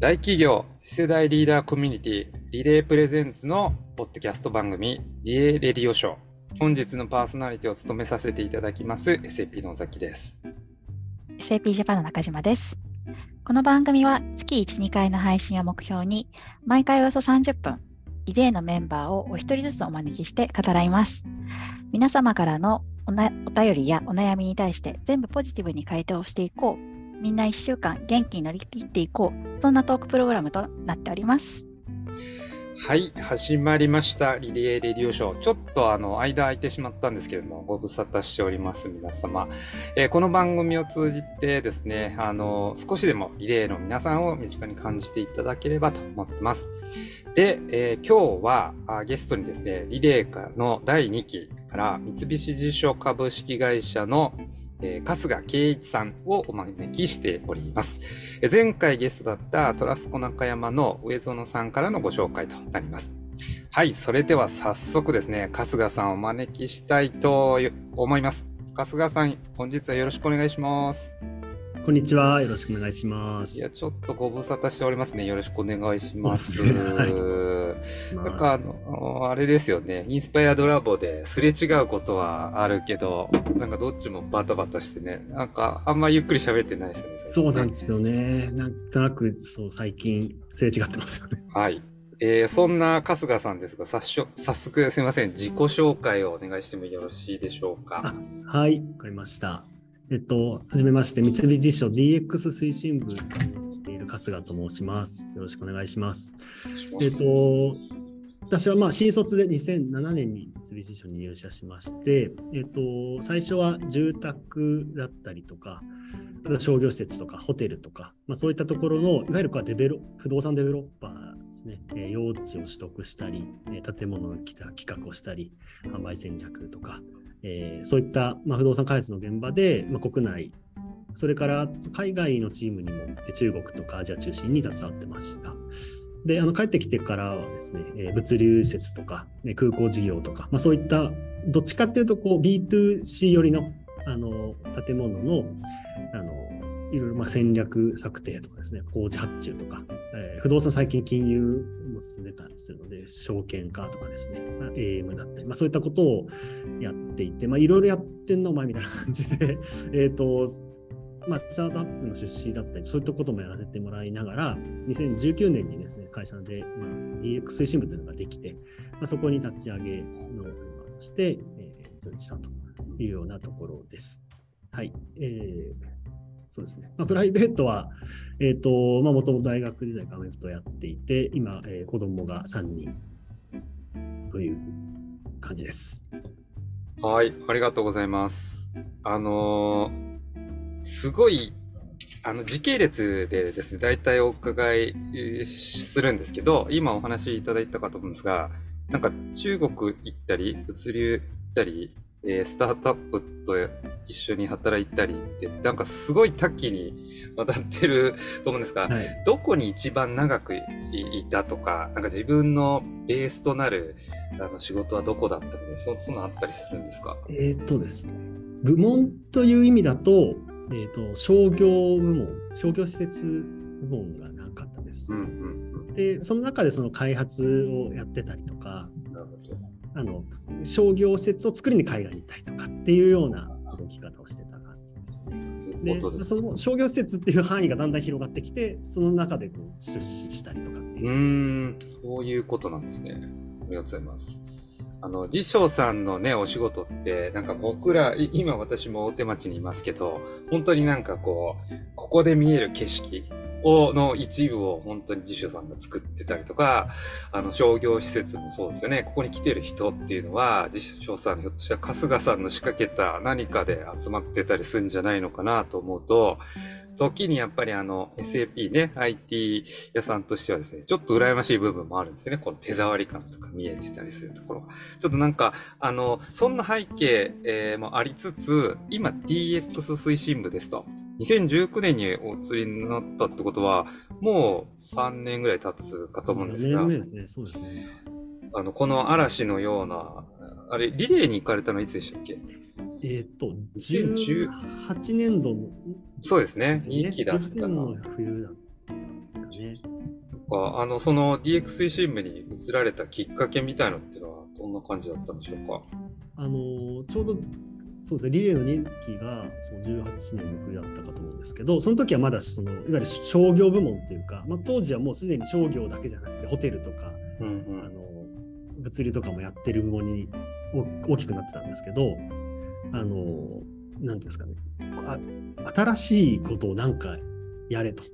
大企業次世代リーダーコミュニティリレープレゼンツのポッドキャスト番組リレーレディオショー。本日のパーソナリティを務めさせていただきます SAP の尾崎です。SAP ジャパンの中島です。この番組は月1、2回の配信を目標に毎回およそ30分リレーのメンバーをお一人ずつお招きして語らいます。皆様からのおなお便りやお悩みに対して全部ポジティブに回答していこう。みんな1週間元気に乗り切っていこう。そんなトークプログラムとなっております。はい始まりました。リレーレディオショー。ちょっとあの間空いてしまったんですけれどもご無沙汰しております皆様、えー、この番組を通じてですねあの少しでもリレーの皆さんを身近に感じていただければと思ってます。で、えー、今日はあゲストにですねリレーの第2期から三菱地所株式会社のえー、春日圭一さんをお招きしております。え前回ゲストだったトラスコ中山の上園さんからのご紹介となります。はい、それでは早速ですね、春日さんをお招きしたいと思います。春日さん、本日はよろしくお願いします。こんにちは。よろしくお願いします。いや、ちょっとご無沙汰しておりますね。よろしくお願いします。はい、なんかあの、あれですよね。インスパイアドラボですれ違うことはあるけど、なんかどっちもバタバタしてね、なんかあんまゆっくり喋ってないですよね。そうなんですよね。なんとなく、そう、最近すれ違ってますよね。はい。えー、そんな春日さんですが、早速すみません、自己紹介をお願いしてもよろしいでしょうか？はい、わかりました。えっと、はじめまして、三菱地所 DX 推進部をしている春日と申します。よろしくお願いします。えっと、私はまあ新卒で2007年に三菱地所に入社しまして、えっと、最初は住宅だったりとか、あと商業施設とかホテルとか、まあ、そういったところの、いわゆるこうデベロ不動産デベロッパーですね、えー、用地を取得したり、えー、建物の企画をしたり、販売戦略とか、えー、そういった、まあ、不動産開発の現場で、まあ、国内、それから海外のチームにも中国とかアジア中心に携わってました。で、あの帰ってきてからはですね、えー、物流施設とか、ね、空港事業とか、まあ、そういったどっちかっていうとこう B2C 寄りのあの建物のあのいろいろまあ戦略策定とかですね、工事発注とか、えー、不動産最近金融も進んでたりするので、証券化とかですね、まあ、AM だったり、まあ、そういったことをやっていて、まあ、いろいろやってんのお前みたいな感じで、えっと、まあ、スタートアップの出資だったり、そういったこともやらせてもらいながら、2019年にですね、会社で、まあ、DX 推進部というのができて、まあ、そこに立ち上げのメンバーとして、えー、 join したというようなところです。はい。えーそうですね。まあ、プライベートは、えっ、ー、と、まあ、もともと大学時代からアメフトやっていて、今、えー、子供が3人という感じです。はい、ありがとうございます。あのー、すごい、あの、時系列でですね、大体お伺いするんですけど、今お話しいただいたかと思うんですが、なんか中国行ったり、物流行ったり、えー、スタートアップと一緒に働いたりってなんかすごい多岐にわたってると思うんですが、はい、どこに一番長くいたとかなんか自分のベースとなるあの仕事はどこだったのでそそのあったりするんですか？えっ、とですね。部門という意味だと,、えーと、商業部門商業施設部門がなかったです。うんうんうん、でその中でその開発をやってたりとかあの商業施設を作りに海外に行ったりとかっていうような動き方をしてた感じですね。でその商業施設っていう範囲がだんだん広がってきてその中でこう出資したりとかっていう。うんそういうことなんですね。ありがとうございます。あの、辞書さんのね、お仕事って、なんか僕ら、今私も大手町にいますけど、本当になんかこう、ここで見える景色をの一部を本当に自主さんが作ってたりとか、あの商業施設もそうですよね。ここに来てる人っていうのは、自主さんひょっとしたら春日さんの仕掛けた何かで集まってたりするんじゃないのかなと思うと、時にやっぱりあの SAP ね、IT 屋さんとしてはですね、ちょっと羨ましい部分もあるんですね。この手触り感とか見えてたりするところが。ちょっとなんか、あの、そんな背景、えー、もありつつ、今 DX 推進部ですと。2019年にお釣りになったってことは、もう3年ぐらい経つかと思うんですが、年ですね、そうですね。あの、この嵐のような、あれ、リレーに行かれたのいつでしたっけ？えっ、ー、と、18年度の、そうですね、2期だったの冬だったんですかね。か、あの、その DX 推進部に移られたきっかけみたいのっていうのはどんな感じだったんでしょうか？あのちょうどそうですね、リレーの任期がその18年の冬だったかと思うんですけど、その時はまだそのいわゆる商業部門っていうか、まあ、当時はもうすでに商業だけじゃなくて、ホテルとか、うんうん。あの物流とかもやってる部門にお大きくなってたんですけど、あのなんていうんですかね。あ、新しいことをなんかやれと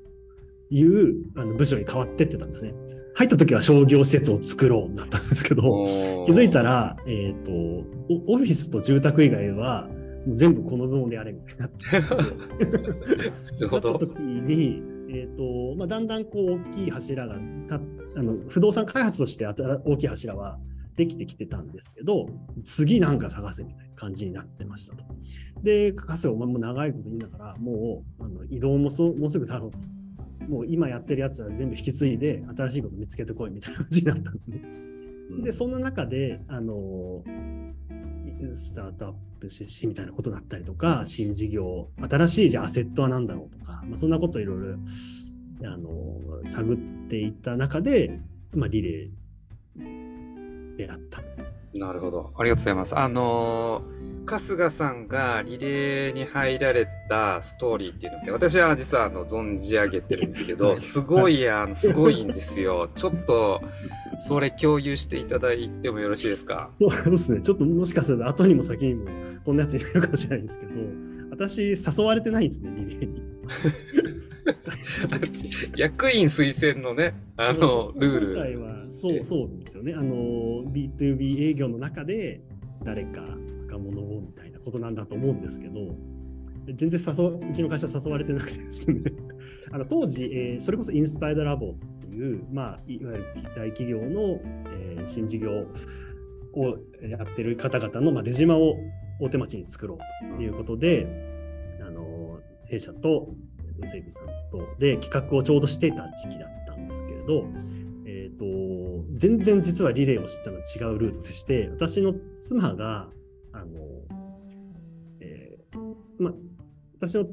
いうあの部署に変わってってたんですね。入った時は商業施設を作ろうだったんですけど、気づいたら、えっ、とオ、オフィスと住宅以外は、もう全部この部門でやれみたいになって なるほどなった。時に、えーとまあ、だんだんこう大きい柱がたあの不動産開発として新大きい柱はできてきてたんですけど次なんか探せみたいな感じになってましたと。で、かせお前も長いこと言いながらもうあの移動もそうもうすぐだろうと。もう今やってるやつは全部引き継いで新しいこと見つけてこいみたいな感じになったんですね。で、そんな中で、あの、スタートアップ出資みたいなことだったりとか、新事業、新しいじゃあアセットは何だろうとか、まあ、そんなこといろいろ、あの、探っていった中で、まあ、リレーであった。なるほど。ありがとうございます。あのー春日さんがリレーに入られたストーリーっていうのですね、私は実はあの存じ上げてるんですけど、はいすごい、あの、すごいんですよ。ちょっと、それ共有していただいてもよろしいですか？そうですね、ちょっともしかすると後にも先にもこんなやつになるかもしれないんですけど、私、誘われてないんですね、リレーに。役員推薦のね、あの、ル今回ール。はそうそうですよね。あの B2B 営業の中で誰か若者をみたいなことなんだと思うんですけど、全然誘ううちの会社誘われてなくてですね。あの当時、えーそれこそインスパイドラボっていう、まあ、いわゆる大企業の、えー新事業をやってる方々の、まあ、出島を大手町に作ろうということで、あの弊社と整備さんと。で企画をちょうどしていた時期だったんですけれど、えー、と全然実はリレーを知ったのは違うルートでして私の妻があの、えーまあ、私の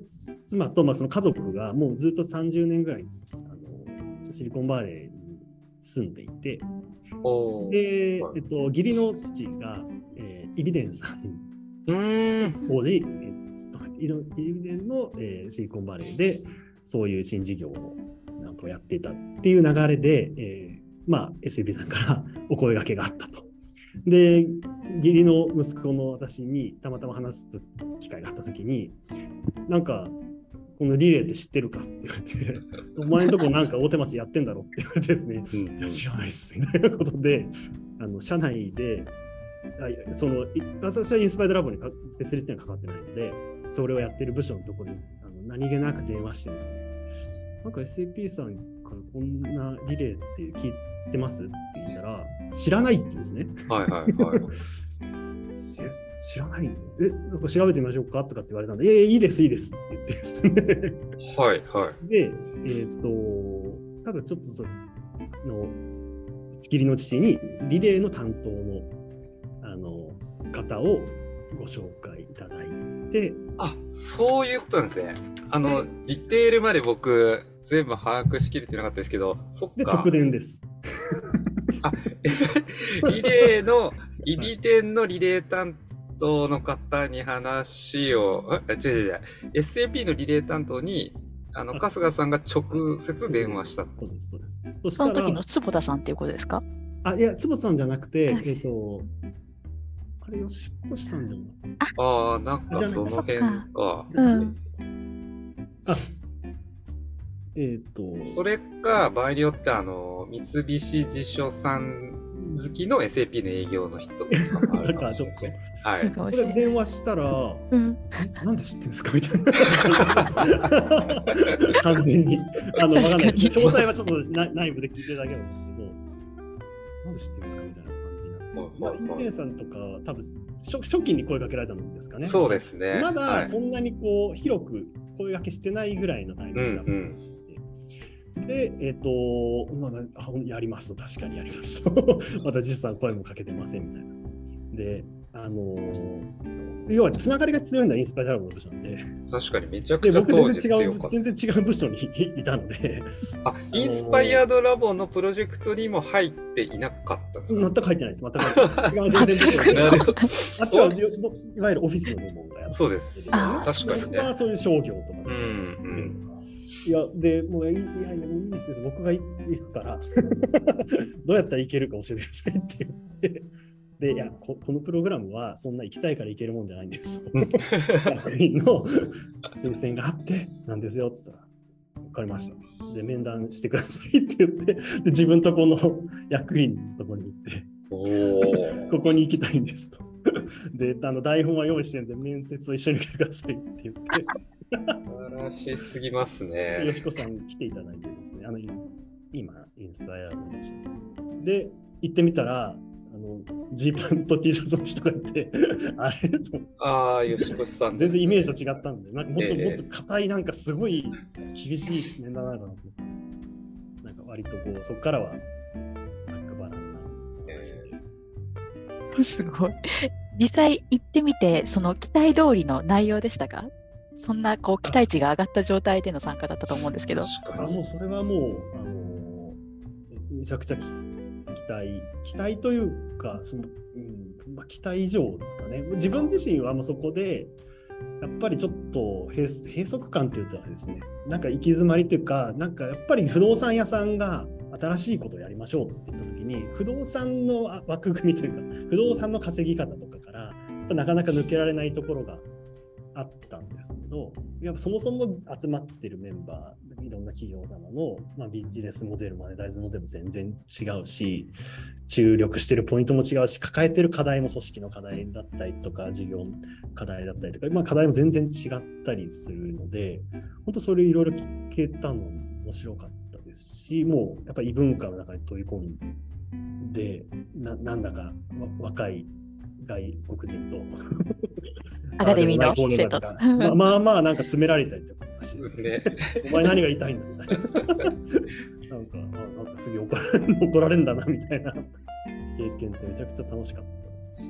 妻と、まあ、その家族がもうずっと30年ぐらいあのシリコンバレーに住んでいてで、えっと、義理の父が、えーイビデンさん。当時、イビデンの、えーシリコンバレーでそういう新事業をなんとやっていたっていう流れで、えーまあ、SAP さんからお声掛けがあったと。で、義理の息子の私にたまたま話す機会があったときに、なんか、このリレーって知ってるかって言われて、お前のとこなんか大手町やってんだろって言われてですね、うんいや知らないっすみたいなことで、あの社内で、あその私はインスパイドラボに設立には関わってないので、それをやってる部署のところにあの何気なく電話してですね、なんか SAP さんからこんなリレーって聞いてます？って言ったら、知らないって言うんですね。はいはいはい。知知らない？のえ、なんか調べてみましょうか？とかって言われたんで、いやいや、いいです、いいですって言ってですね。はいはい。で、えっ、と、ただちょっとその、義理の父にリレーの担当のあの方をご紹介いただいて、あ、そういうことなんですね。あの、ディテールまで僕、全部把握しきれてなかったですけど、そっで、か直。伝です。リレーの、イビ店のリレー担当の方に話を、あ違う違う違う、SAP のリレー担当に、あの、あ春日さんが直接電話した。そうです、そうです。その時の坪田さんっていうことですか？あ、いや、坪さんじゃなくて、はいえっ、と、あれ、吉越さんじゃないああ、なんかその辺か。うん。あ、えっ、と、それか、場合によって、あの、三菱地所さん好きの SAP の営業の人とかもあるかもしれない。はい。かもこしれ電話したら、うん。なんで知ってんですか？みたいな。完全に。あの、わかんない。詳細はちょっとな内部で聞いてるだけなんですけど、なんで知ってるんですか？みたいなまあ、テンさんとか、多分初初期に声かけられたんですかね。そうですね。まはいだそんなにこう、広く声掛けしてないぐらいのタイミングだったうんで、えっ、と、まあ、あやります、確かにやります。また実際声もかけてませんみたいな。で、あの要はつながりが強いのはインスパイアラボの部署なんで、確かにめちゃくでちゃ当僕全然違う時強かっ全然違う部署にいたので、た。あ、インスパイアドラボのプロジェクトにも入っていなかったんですか？全く入ってないです。全く入ってない。あっちはいわゆるオフィスの部門がやってそうです。あ確かにね。僕はそういう商業とかうんで、うん。いや、で、もういいいやいや、いいですよ、僕が行くから、どうやったら行けるか教えてくださいって言って、で、いやこ、このプログラムはそんな行きたいから行けるもんじゃないんですよ。役員の推薦があってなんですよって言ったら、分かりました。で、面談してくださいって言って、で自分とこの役員のところに行って。ここに行きたいんですと。で、あの台本は用意してるんで、面接を一緒に来てくださいって言って、素晴らしすぎますよね。しこさんに来ていただいてですね、あの今、インスタイアの話です、ね。で、行ってみたら、ジーパンと T シャツの人がいて、あれ？とああ、吉越さんです。全然イメージと違ったんで、なんかもっと、ええもっと硬い、なんかすごい厳しい面談なのかなとなんか割とこう、そこからは、バックバランな。すごい。実際行ってみて、その期待通りの内容でしたか？そんなこう期待値が上がった状態での参加だったと思うんですけど。あ確かに。もうそれはもう、あのめちゃくちゃき期待、期待というか、そのうんまあ、期待以上ですかね。自分自身はもうそこで、やっぱりちょっと閉閉塞感っていうとですね、なんか行き詰まりというか、なんかやっぱり不動産屋さんが新しいことをやりましょうって言ったときに、不動産のあ枠組みというか、不動産の稼ぎ方とかから、なかなか抜けられないところがあったんですけど、やっぱそもそも集まってるメンバー、いろんな企業様の、まあ、ビジネスモデル、マネタイズモデルも全然違うし、注力してるポイントも違うし、抱えてる課題も組織の課題だったりとか、事業の課題だったりとか、まあ、課題も全然違ったりするので、本当それいろいろ聞けたのも面白かったですし、もうやっぱり異文化の中に飛び込んで、ななんだかわ若い外国人と アカデミーの生徒。とまあまあまあなんか詰められたりとかしそうですね。お前何が言いたいんだ？みたいな。なんか、あなんかすげえ怒られ怒られんだなみたいな経験ってめちゃくちゃ楽しかった。そう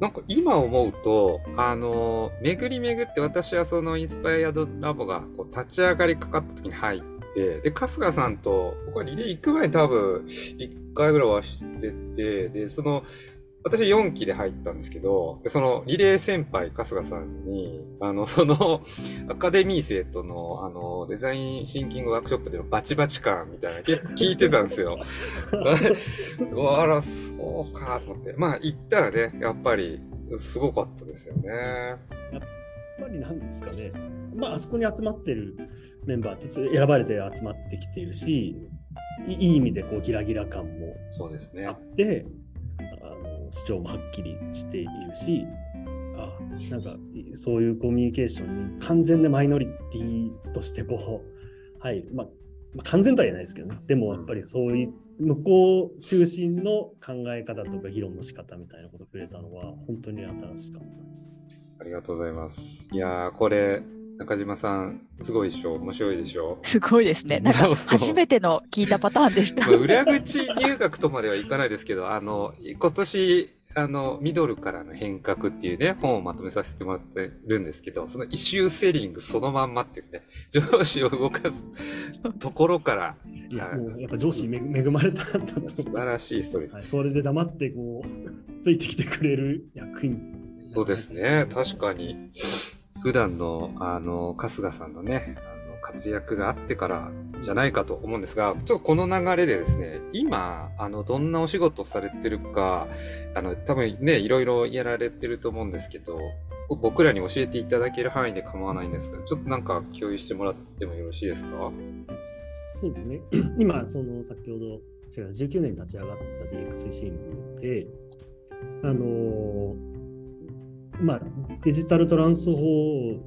なんか今思うと、あの、巡り巡って私はそのインスパイアドラボがこう立ち上がりかかった時に入って、で、春日さんと、僕はリレー行く前に多分1回ぐらいはしてて、で、その、私4期で入ったんですけど、でそのリレー先輩春日さんに、あの、そのアカデミー生との、あの、デザインシンキングワークショップでのバチバチ感みたいな結構聞いてたんですよ。あら、そうかと思って。まあ、行ったらね、やっぱり、すごかったですよね。やっぱりなんですかね、まあ、あそこに集まってるメンバーって選ばれて集まってきているし、いいい意味でこうギラギラ感もそうですねあ。って、あの主張もはっきりしているし、あなんかいそういうコミュニケーションに完全なマイノリティとしても、はいまあ、まあ、完全とは言えないですけどね、でもやっぱりそういう向こう中心の考え方とか議論の仕方みたいなことを触れたのは本当に新しかったです。ありがとうございます。いやー、これ、中島さん、すごいでしょ？面白いでしょ？すごいですね。なんかそうそう初めての聞いたパターンでした。まあ裏口入学とまではいかないですけど、あの、今年、あの、ミドルからの変革っていうね、本をまとめさせてもらってるんですけど、そのイシューセリングそのまんまっていうね、上司を動かすところから、いやはいもうやっぱ上司に恵恵まれたんだと素晴らしいストーリーですはい、それで黙ってこうついてきてくれる役員。そうですね、確かに。普段の、あの、春日さんのね、あの活躍があってからじゃないかと思うんですが、ちょっとこの流れでですね、今、あの、どんなお仕事されてるか、あの、多分ね、いろいろやられてると思うんですけど、僕らに教えていただける範囲で構わないんですが、ちょっとなんか共有してもらってもよろしいですか？そうですね。今、その先ほど、違う、19年に立ち上がった DX 推進部で、あのーまあ、デジタルトランスフォー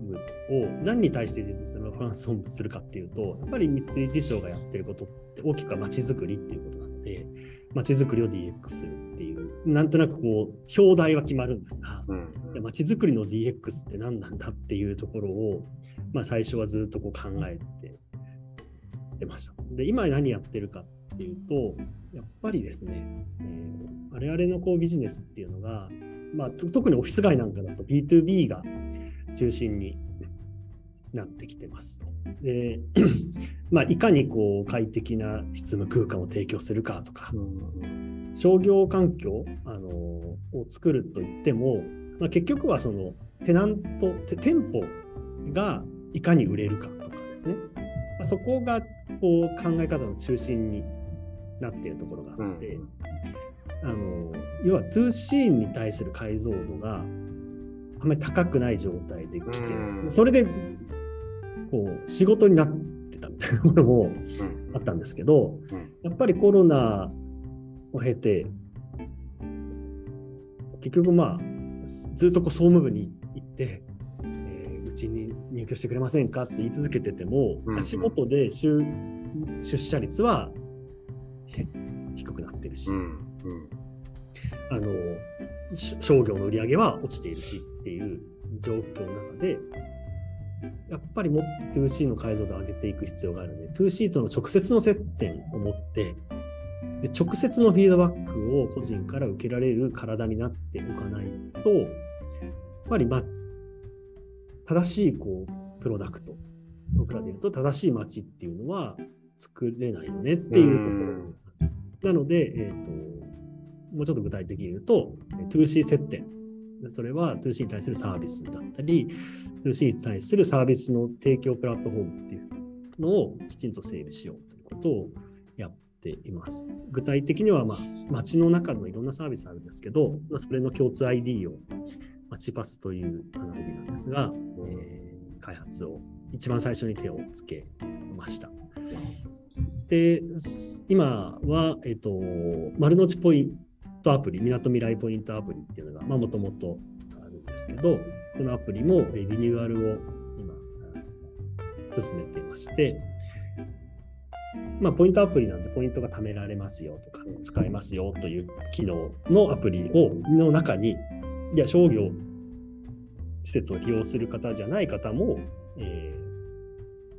ムを何に対してデジタルトランスフォームするかっていうと、やっぱり三井地所がやってることって大きくは街づくりっていうことなので、街づくりを DX するっていう、なんとなくこう、表題は決まるんですが、うん。街づくりの DX って何なんだっていうところを、まあ、最初はずっとこう考えて出ました。で、今何やってるかっていうと、やっぱりですね、えー我々のこうビジネスっていうのが、まあ、特にオフィス街なんかだと B2B が中心になってきてます。で まあ、いかにこう快適な執務空間を提供するかとか、商業環境あのを作るといっても、まあ、結局はそのテナント店舗がいかに売れるかとかですね、まあ、そこがこう考え方の中心になっているところがあって、うん、あの要は 2C に対する解像度があんまり高くない状態で来て、うん、それでこう仕事になってたみたいなものもあったんですけど、うん、やっぱりコロナを経て結局まあずっとこう総務部に行ってうち、に入居してくれませんかって言い続けてても、うんうん、足元で出出社率は低くなってるし、うんうん、あの商業の売り上げは落ちているしっていう状況の中でやっぱりもっと 2C の解像度を上げていく必要があるので 2C との直接の接点を持ってで直接のフィードバックを個人から受けられる体になっておかないとやっぱりまあ正しいこうプロダクト。僕らで言うと正しい街っていうのは作れないよねっていうところなので、えーと、もうちょっと具体的に言うと 2C 接点それは 2C に対するサービスだったり 2C に対するサービスの提供プラットフォームっていうのをきちんと整備しようということをやっています。具体的には、まあ、街の中のいろんなサービスあるんですけど、まあ、それの共通 ID をマチパスという ID なんですが、えー、開発を一番最初に手をつけました。で、今は、えっ、と、丸の内ポイントアプリ、みなとみらいポイントアプリっていうのが、もともとあるんですけど、このアプリもリニューアルを今、進めていまして、まあ、ポイントアプリなんで、ポイントが貯められますよとか、使えますよという機能のアプリをの中に、いや、商業施設を利用する方じゃない方も、えー、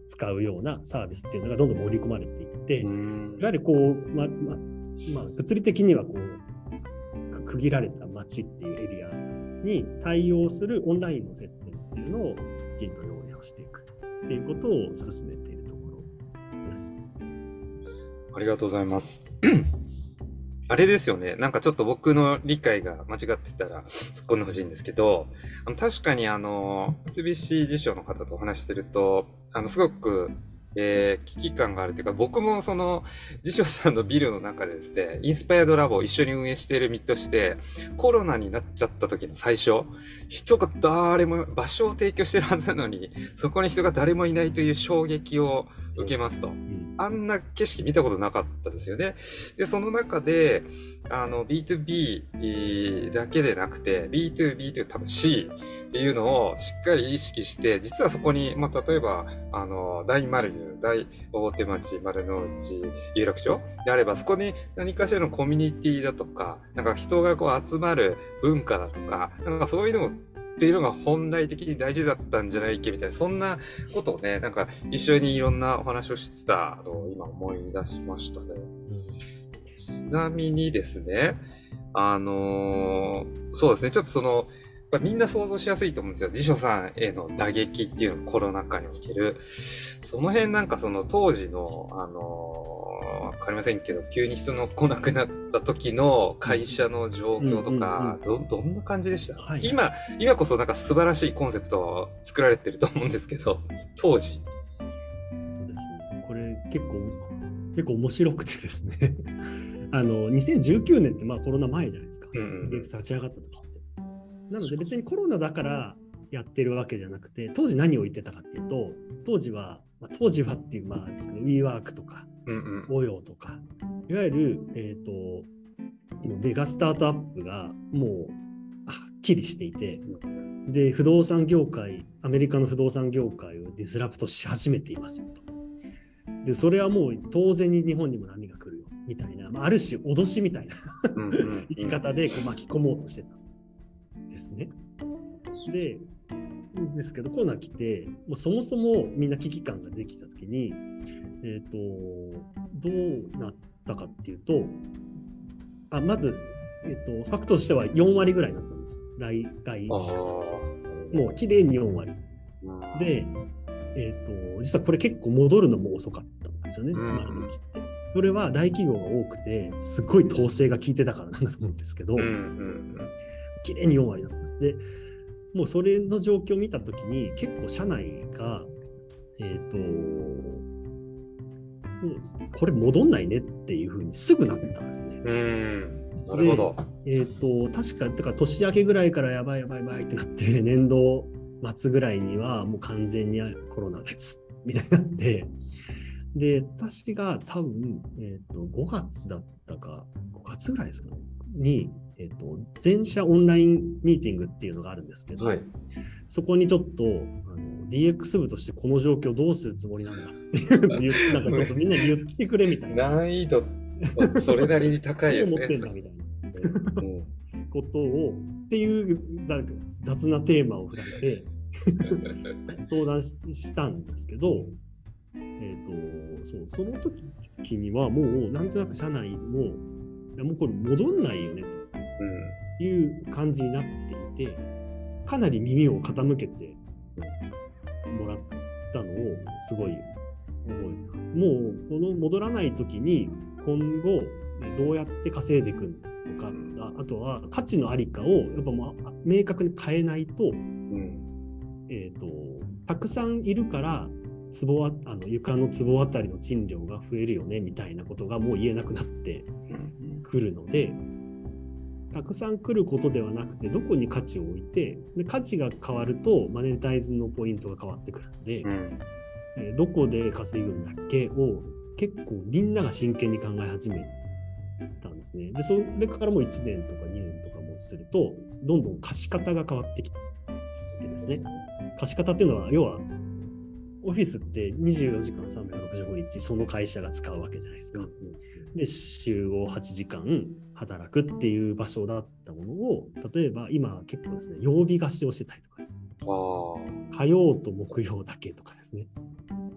使うようなサービスっていうのがどんどん盛り込まれていって、やはりこう、まままあ、物理的にはこう区切られた街っていうエリアに対応するオンラインの接点っていうのをきちんと用意をしていくっていうことを進めているところです。ありがとうございます。あれですよね。なんかちょっと僕の理解が間違ってたら突っ込んでほしいんですけど、あの確かにあの、三菱辞書の方とお話してると、あの、すごくえー、危機感があるというか、僕もその、辞書さんのビルの中でですね、インスパイアドラボを一緒に運営している身として、コロナになっちゃった時の最初、人が誰も、場所を提供してるはずなのに、そこに人が誰もいないという衝撃を受けますと。あんな景色見たことなかったですよね。で、その中で、あの、B2B だけでなくて、B2B という多分 C っていうのをしっかり意識して、実はそこに、まあ、例えば、あの、大丸湯、大大手町、丸の内、有楽町であれば、そこに何かしらのコミュニティだとか、なんか人がこう集まる文化だとか、なんかそういうのもっていうのが本来的に大事だったんじゃないっけみたいな、そんなことをね、なんか一緒にいろんなお話をしてたのを今思い出しましたね。ちなみにですね、あのー、そうですね、ちょっとその、みんな想像しやすいと思うんですよ。辞書さんへの打撃っていうのコロナ禍における。その辺なんかその当時の、あのわかりませんけど、急に人の来なくなった時の会社の状況とか、ど、どんな感じでした、はい、今、今こそなんか素晴らしいコンセプトを作られてると思うんですけど、当時。そうですね。これ結構、結構面白くてですね。あの、2019年ってまあコロナ前じゃないですか。うん、立ち上がった時。なので別にコロナだからやってるわけじゃなくて、当時何を言ってたかっていうと、当時は、まあ、当時はっていう、まあ、ですけど、WeWork とか、模様とか、いわゆる、えっ、ー、と、メガスタートアップがもうはっきりしていて、で、不動産業界、アメリカの不動産業界をディスラプトし始めていますよと。で、それはもう当然に日本にも波が来るよ、みたいな、まあ、ある種脅しみたいな 言い方でこう巻き込もうとしてた。んですね。で、ですけど、コロナ来て、もうそもそもみんな危機感ができたときに、えっ、ー、と、どうなったかっていうと、あまずえっと、ファクトとしては4割ぐらいだったんです。来外ああ。もう綺麗に4割。うん、で、えっと、実はこれ結構戻るのも遅かったんですよね、うん今のうちって。それは大企業が多くて、すごい統制が効いてたからなんだと思うんですけど、うんうん綺麗に4割だったんです。で、もうそれの状況を見たときに、結構社内が、えっ、と、もうこれ戻んないねっていうふうにすぐなったんですね。なるほど。えっ、と、確か、だから年明けぐらいからやばいやばいやばいってなって、年度末ぐらいにはもう完全にコロナです、みたいになって、で、私が多分、えっ、と、5月だったか、5月ぐらいですかね、に、えっ、と、全社オンラインミーティングっていうのがあるんですけど、はい。そこにちょっと、あの DX 部としてこの状況どうするつもりなんだっていうのを言って、なんかちょっとみんなに言ってくれみたいな。難易度、それなりに高いですね。どう思ってんだみたいな。うんことをっていうなんか雑なテーマを振られて 相談ししたんですけど、えー、とそうその時にはもうなんとなく社内もいやもうこれ戻んないよねという感じになっていてかなり耳を傾けてもらったのをすごい覚えてます。もうこの戻らない時に今後どうやって稼いでいくのか、うん。あとは価値のありかをやっぱもうあ明確に変えないと,、うん。えー、とたくさんいるから壺ああの床の壺あたりの賃料が増えるよねみたいなことがもう言えなくなってうん。くるのでたくさん来ることではなくてどこに価値を置いてで価値が変わるとマネタイズのポイントが変わってくるので、うんえーどこで稼ぐんだっけを結構みんなが真剣に考え始めたんですね。で、それからもう1年とか2年とかもすると、どんどん貸し方が変わってきてですね。貸し方っていうのは、要は、オフィスって24時間365日その会社が使うわけじゃないですか。で、週を8時間働くっていう場所だったものを、例えば今結構ですね、曜日貸しをしてたりとかですね。火曜と木曜だけとかですね。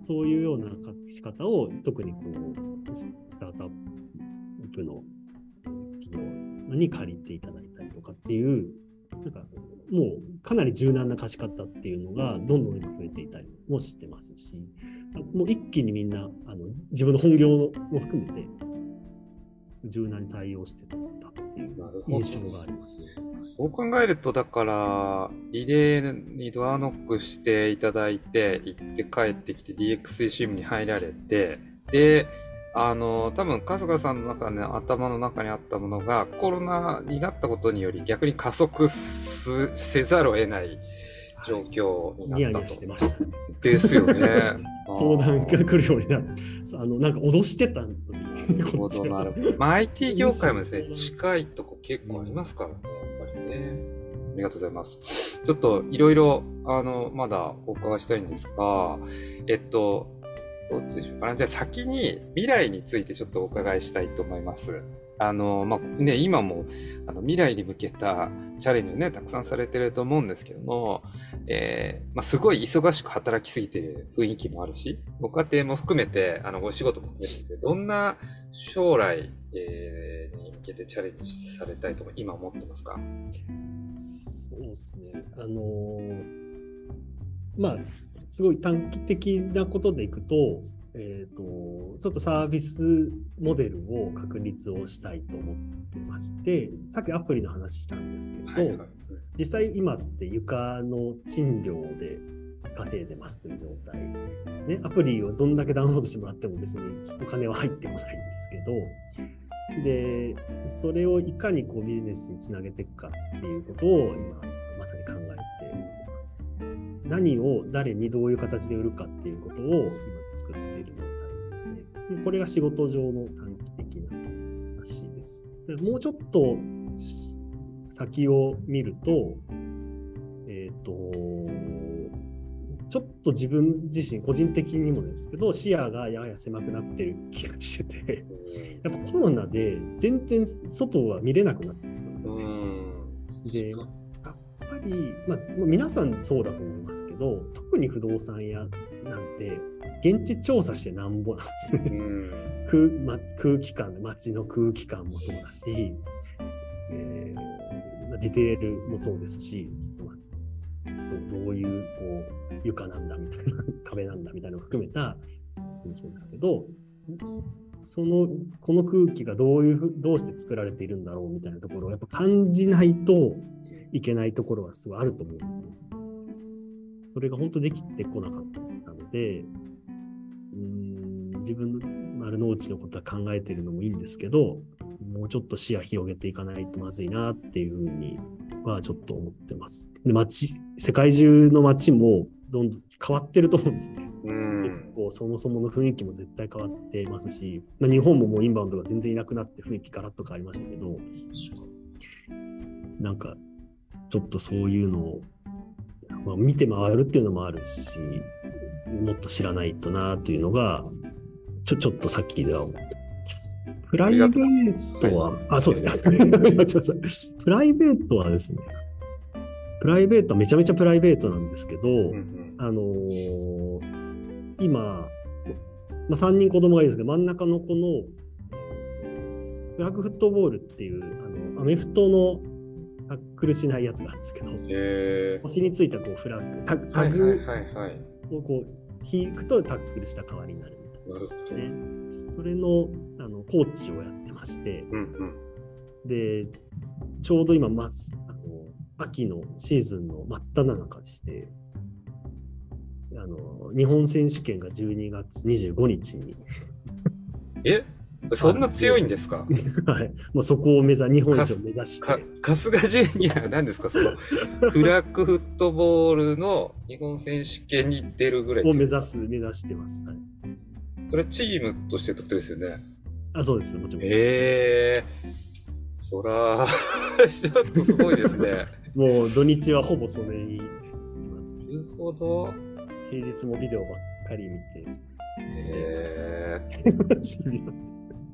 そういうような仕方を特にこうスタートアップの企業に借りていただいたりとかっていう、なんかもうかなり柔軟な貸し方っていうのがどんどん今増えていたりもしてますし、もう一気にみんなあの自分の本業も含めて柔軟に対応してたっていう印象がありますね。そう考えると、だから、リレーにドアノックしていただいて、行って帰ってきて DX 推進部に入られて、で、あの、多分春日さんの中の頭の中にあったものが、コロナになったことにより逆に加速すせざるを得ない状況にニヤニヤなったと。してました。ですよね。相談が来るようになって、あのなんか脅してたのに、なるほど、なる。まあ、IT 業界もですね、近いとこ結構ありますからね、やっぱりね。ありがとうございます。ちょっといろいろ、あの、まだお伺いしたいんですが、えっと、どっちでしょうかね。じゃあ先に未来についてちょっとお伺いしたいと思います。あの、まあ、ね、今もあの未来に向けたチャレンジをね、たくさんされてると思うんですけども、えーまあ、すごい忙しく働きすぎてる雰囲気もあるし、ご家庭も含めて、あの、お仕事も含めてですね、どんな将来、えーに向けてチャレンジされたいと今思ってますか？そうですね。あのーまあ、すごい短期的なことでいくと、えっ、と、ちょっとサービスモデルを確立をしたいと思ってまして、さっきアプリの話したんですけど、はいはい。実際今って床の賃料で稼いでますという状態ですね。アプリをどんだけダウンロードしてもらっても別にお金は入ってこないんですけど、で、それをいかにこうビジネスにつなげていくかっていうことを今まさに考えて。何を誰にどういう形で売るかっていうことを今作っている状態ですね。これが仕事上の短期的な話です。でもうちょっと先を見ると、えっ、と、ちょっと自分自身、個人的にもですけど、視野がやや狭くなってる気がしてて、やっぱコロナで全然外は見れなくなってるうーん。で、まあ、まあ皆さんそうだと思いますけど、特に不動産屋なんて、現地調査してなんぼなんですね。うん。空,、ま、空気感、街の空気感もそうだし、えー、ディテールもそうですし、どどういうこう床なんだみたいな、壁なんだみたいなのを含めた、もそうですけど、その、この空気がどういうふ、どうして作られているんだろうみたいなところをやっぱ感じないといけないところはすごいあると思う。それが本当できてこなかったので、うん自分の丸の内のことは考えてるのもいいんですけど、もうちょっと視野広げていかないとまずいなっていうふうにはちょっと思ってます。で街世界中の街もどんどん変わってると思うんですね。うん結構そもそもの雰囲気も絶対変わってますし、まあ、日本ももうインバウンドが全然いなくなって雰囲気ガラッと変わりましたけど、なんかちょっとそういうのを、まあ、見て回るっていうのもあるし、もっと知らないとなっていうのが、ちょちょっとさっきでは思った。プライベートは、あ、そうですね。プライベートはですね、プライベートはめちゃめちゃプライベートなんですけど、うんうんあのー今、まあ、3人子供がいるんですけど、真ん中の子の、フラッグフットボールっていう、あのアメフトのタックルしないやつがあるんですけど、へ腰についたこうフラッグ、タグ。をこう引くとタックルした代わりになるみたいなるほど。なね。それのあのコーチをやってまして、うんうん。で、ちょうど今、ますあの秋のシーズンの真っ只中でして、あの日本選手権が12月25日に、え？そんな強いんですか？はい、もうそこを目指日本一を目指して。か、春日ジュニア、何ですか？その、フラッグフットボールの日本選手権に出るぐらいを目指す、目指してます。はい、それチームとしてってことですよね。あ、そうです、もちろん。ええそら、ちょっとすごいですね。もう土日はほぼそれに、なるほど。平日もビデオばっかり見て、ええ日々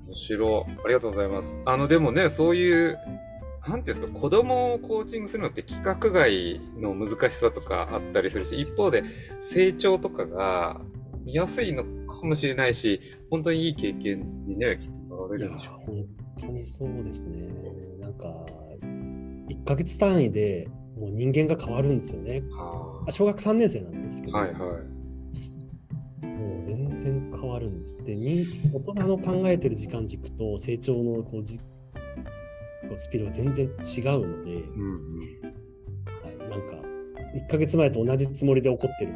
面白い。ありがとうございます。あの、でもね、そういう、なんていうんですか、子供をコーチングするのって規格外の難しさとかあったりするし、一方で成長とかが見やすいのかもしれないし、本当にいい経験にね、きっとなられるんでしょう。本当にそうですね。なんか、1ヶ月単位でもう人間が変わるんですよね。はあ小学3年生なんですけど、あはいはい。もう全わるんです。で、人大人の考えてる時間軸と成長のこうじスピードが全然違うので、うんうん。はい、なんか、1ヶ月前と同じつもりで怒ってる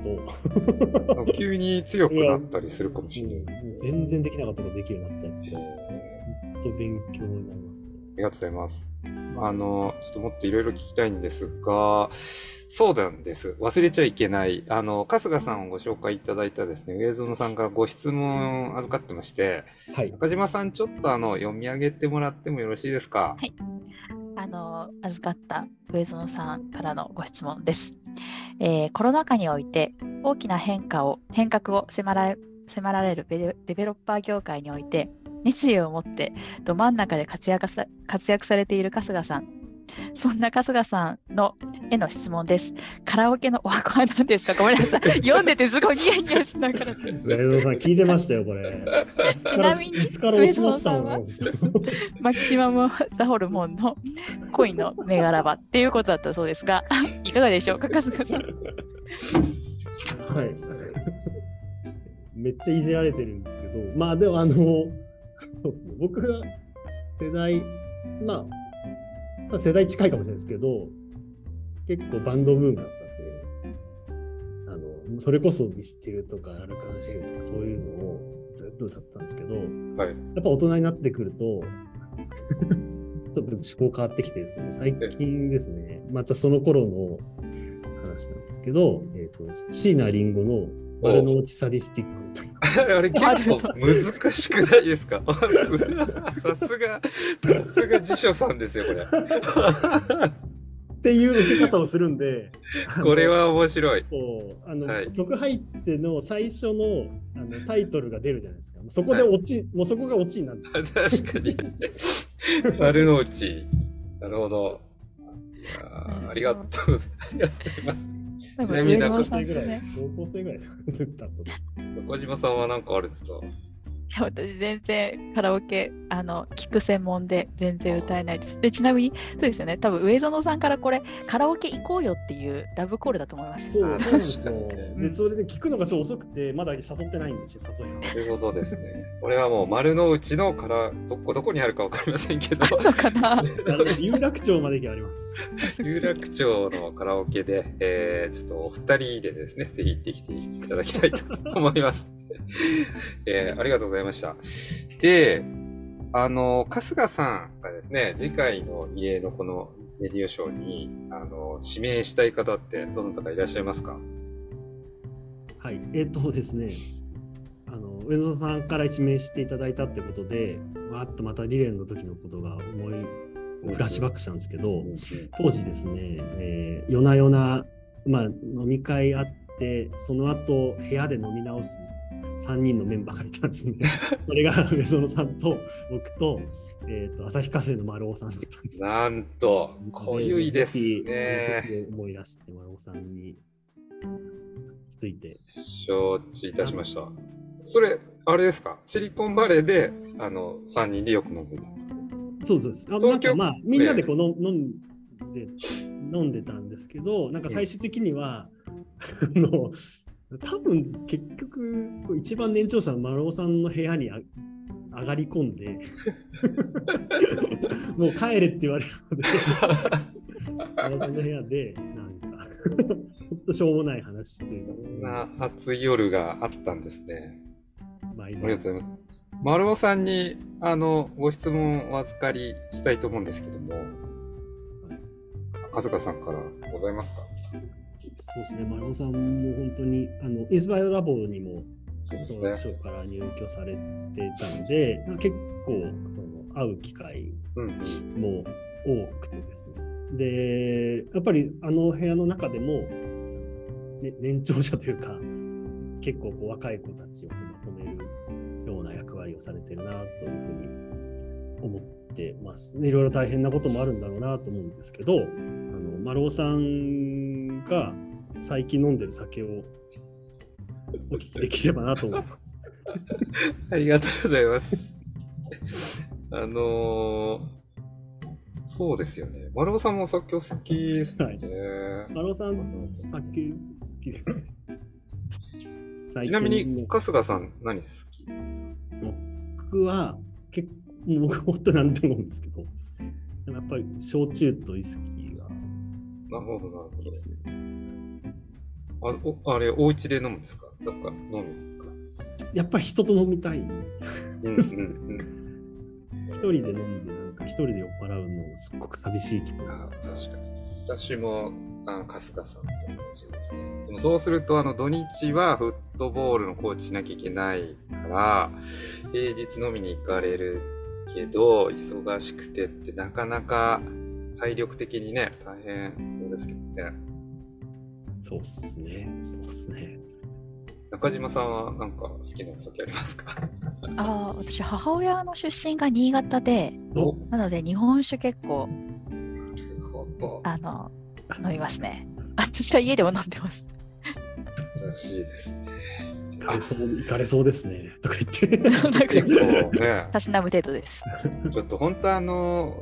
と、急に強くなったりするかもしれない。全然できなかったことができるようになったりする。え本当勉強になりますね。ありがとうございます。あの、ちょっともっといろいろ聞きたいんですが、そうなんです。忘れちゃいけない。あの、春日さんをご紹介いただいたですね、上園さんがご質問を預かってまして、はい。中島さん、ちょっとあの、読み上げてもらってもよろしいですか？はいあの預かった上園さんからのご質問です、えーコロナ禍において大きな変化を変革を迫られ迫られるデベロッパー業界において 熱意を持ってど真ん中で活躍さ活躍されている春日さんそんな春日さんのへの質問です。カラオケのお箱は何ですか？ごめんなさい。読んでてすごいニヤニヤしながら。上園さん聞いてましたよ、これ。ちなみに椅子から落ちましたもん上園マキシマムザホルモンの恋の銘柄場っていうことだったそうですが、いかがでしょうか、春日さん？はい。めっちゃいじられてるんですけど、まあでもあの、そうですね、僕が世代、まあ、まあ世代近いかもしれないですけど、結構バンドブームだったんで、あの、それこそミスチルとかアルカンシェルとかそういうのをずっと歌ったんですけど、はい。やっぱ大人になってくると、ちょっと思考変わってきてですね、最近ですね、またその頃の話なんですけど、えっ、と、椎名林檎の丸の内サディスティック。あれ結構難しくないですか？さすが、さすが辞書さんですよ、これ。っていう受け方をするんで、これは面白い。あの、はい曲入っての最初のあのタイトルが出るじゃないですか。そこで落ち、もうそこが落ちになる。確かに。丸の内。なるほど。いやーありがとうございます。ちなみになんか高校生ぐらいね、、高校生ぐらい中島さんは何かあるんですか？や私全然カラオケあの聞く専門で全然歌えないです。でちなみにそうですよね多分上園さんからこれカラオケ行こうよっていうラブコールだと思います。そうあそうなんですよ確かにね。で、それで聞くのがちょっと遅くて、まだ誘ってないんですよ、誘いを。ということですね。これはもう丸の内のからどこどこにあるかわかりませんけど、かな有楽町まで行けばあります。有楽町のカラオケで、えーちょっとお二人でですね、ぜひ行ってきていただきたいと思います。えーありがとうございました。で、あの、春日さんがですね、次回の家のこのレディオショーに、あの、指名したい方ってどなたかいらっしゃいますか？はい、えっ、とですね、あの上野さんから一名していただいたってことで、わーっとまたリレーの時のことが思い、フラッシュバックしたんですけど、当時ですね、えー夜な夜な、まあ、飲み会あって、その後部屋で飲み直す3人のメンバーがいたんですね。それが上園さんと僕と、えー、と旭化成の丸尾さんだったんです。なんと、濃ゆいですね。思い出して丸尾さんについて。承知いたしました。それ、あれですか？シリコンバレーで、あの、3人でよく飲んでたってことですかそうそうです。あなまあみんなでこうの飲んで飲んでたんですけど、なんか最終的には、あの多分結局一番年長者の丸尾さんの部屋にあ上がり込んで、もう帰れって言われるので、丸尾さんの部屋でなんかほんとしょうもない話して、そんな暑い夜があったんですね。まあ、ありがとうございます。丸尾さんに、あの、ご質問をお預かりしたいと思うんですけども、赤塚さんからございますか？そうですね、丸尾さんも本当にあのインスパイアラボにもそうです当初ね。から入居されていたので、結構その会う機会うんうん。も多くてですね。で、やっぱりあの部屋の中でも、ね、年長者というか、結構こう若い子たちをこうまとめるような役割をされてるなというふうに思ってます。ねいろいろ大変なこともあるんだろうなと思うんですけど、あの丸尾さんが最近飲んでる酒をお聞きできればなと思います。ありがとうございます。あのーそうですよね。丸尾さんも作曲好きですよね。丸尾さん、酒好きですね。最 ちなみにも、春日さん何好きですか？僕は結構、僕は本当なんでも思うんですけど、でもやっぱり焼酎とウイスキーがなるほど、なるほど好きで。すね。あおあれ、お家で飲むんですか？どっか飲みに行くか？やっぱり人と飲みたい。うんうんうん。一人で飲んで、なんか一人で酔っ払うのすっごく寂しい気分。あ確かに。私もあの春日さんと同じですね。でもそうすると、あの土日はフットボールのコーチしなきゃいけないから、平日飲みに行かれるけど、忙しくてってなかなか体力的にね、大変そうですけどね。そうっすね。そうっすね。中島さんはなんか好きなお酒ありますか？あー私母親の出身が新潟でおなので日本酒結構。あの飲みますね。私は家でも飲んでます。らしいですね。行かれそう、行かれそうですね。とか言って。たしなむ程度です。ちょっと本当あの、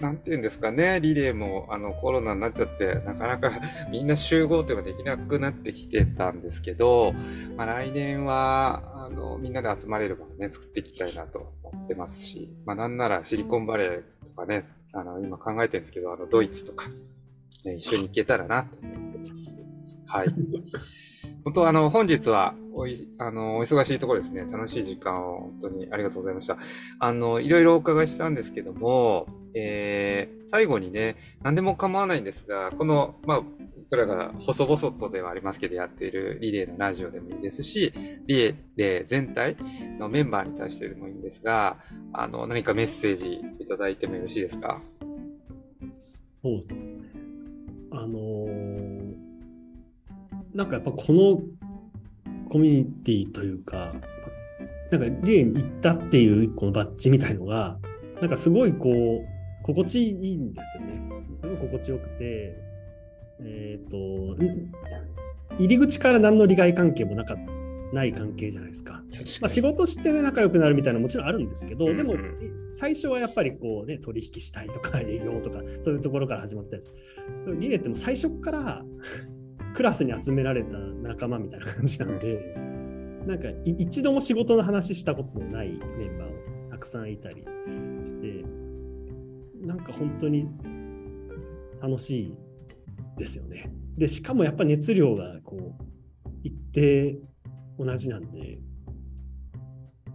なんていうんですかね、リレーもあのコロナになっちゃって、なかなか みんな集合というのができなくなってきてたんですけど、まあ、来年はあのみんなで集まれる場をね、作っていきたいなと思ってますし、まあ、なんならシリコンバレーとかね、あの今考えてるんですけど、あのドイツとか、ね、一緒に行けたらなと思ってます。はい。本当あの本日はおいあのお忙しいところですね、楽しい時間を本当にありがとうございました。あのいろいろお伺いしたんですけども、えー最後にね、何でも構わないんですが、この、まあ、僕らが細々とではありますけど、やっているリレーのラジオでもいいですし、リレー全体のメンバーに対してでもいいんですが、あの何かメッセージいただいてもよろしいですか？そうっす。あのーなんかやっぱこのコミュニティというか、なんかリレーに行ったっていうこのバッジみたいのが、なんかすごいこう、心地いいんですよね。すごい心地よくて、えっ、と、ん入り口から何の利害関係もなかっない関係じゃないですか。まあ、仕事して、ね、仲良くなるみたいなのもちろんあるんですけど、でも最初はやっぱりこう、ね、取引したいとか営業とかそういうところから始まったやつ。リレーってもう最初からクラスに集められた仲間みたいな感じなんで、なんかい一度も仕事の話したことのないメンバーもたくさんいたりして、なんか本当に楽しいですよね。で、しかもやっぱ熱量がこう一定同じなんで、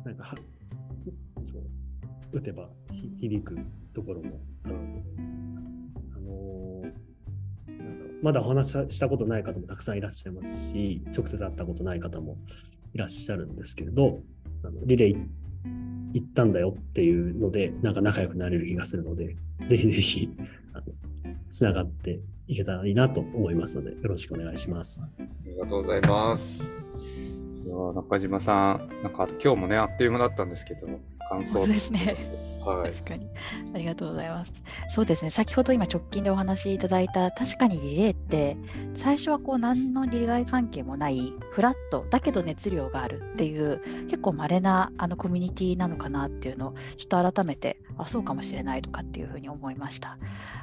なんかは、そう、打てばひ響くところもあるので、まだお話ししたしたことない方もたくさんいらっしゃいますし、直接会ったことない方もいらっしゃるんですけれど、あのリレー行ったんだよっていうので、なんか仲良くなれる気がするので、ぜひぜひ、あのつながっていけたらいいなと思いますので、よろしくお願いします。ありがとうございます。いやー中島さん、なんか今日もね、あっという間だったんですけど、感想そうですねはい。確かに。ありがとうございます。そうですね、先ほど今直近でお話しいただいた、確かにリレーって、最初はこう何の利害関係もない、フラット、だけど熱量があるっていう、結構稀なあのコミュニティなのかなっていうのを、ちょっと改めて、あ、そうかもしれないとかっていうふうに思いました。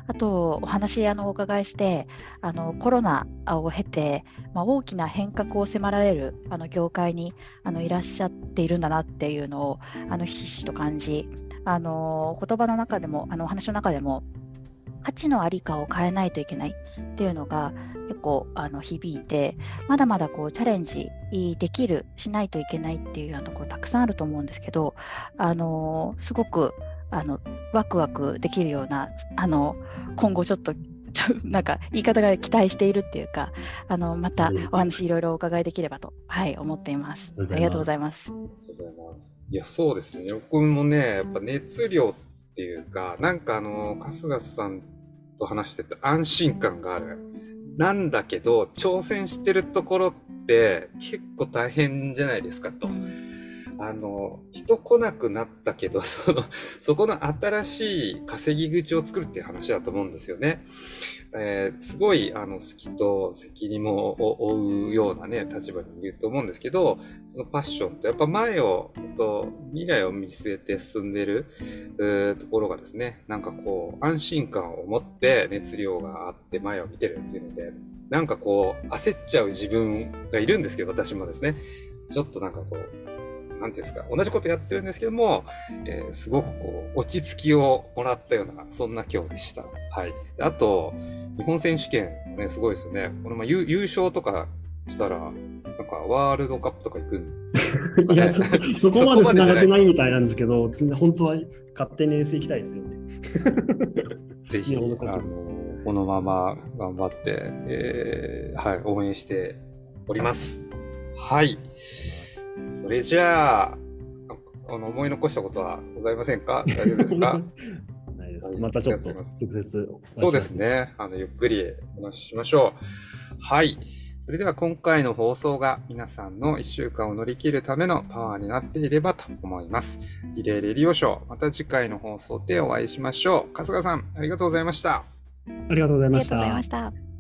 あと、お話あのお伺いして、あのコロナを経て、まあ、大きな変革を迫られるあの業界にあのいらっしゃっているんだなっていうのをあのひしひしと感じ、あの言葉の中でも、あのお話の中でも、価値のありかを変えないといけないっていうのが結構あの響いて、まだまだこうチャレンジできる、しないといけないっていうようなところたくさんあると思うんですけど、あのすごくあのワクワクできるような、あの今後ちょっとちょなんか言い方が期待しているっていうか、あのまたお話いろいろお伺いできればと、はい、思っています。ありがとうございます。ありがとうございます。いや、そうですね。僕もね、やっぱ熱量っていうか、なんかあの、春日さんと話してて安心感がある。なんだけど、挑戦してるところって結構大変じゃないですかと。あの、人来なくなったけど、その、そこの新しい稼ぎ口を作るっていう話だと思うんですよね。えーすごい、あの、好きと責任も負うようなね、立場にいると思うんですけど、そのパッションと、やっぱ前を、本当未来を見据えて進んでるうーところがですね、なんかこう、安心感を持って熱量があって前を見てるっていうので、なんかこう、焦っちゃう自分がいるんですけど、私もですね、ちょっとなんかこう、なんていうんですか、同じことやってるんですけども、えーすごくこう、落ち着きをもらったような、そんな今日でした。はい。であと、日本選手権、ね、すごいですよね。このまま優優勝とかしたら、なんかワールドカップとか行くんですかねいやそ、そこまで繋がってないみたいなんですけど、つ本当は勝手に遠征行きたいですよね。ぜひ、あのこのまま頑張って、えーはい、応援しております。はい。それじゃあ、あの思い残したことはございませんか？大丈夫ですか？ないです。またちょっと直接そうです。ね。あの、ゆっくりお話ししましょう。はい。それでは今回の放送が皆さんの1週間を乗り切るためのパワーになっていればと思います。リレーレディオショー、また次回の放送でお会いしましょう。春日さん、ありがとうございました。ありがとうございましたありがとうございま。した。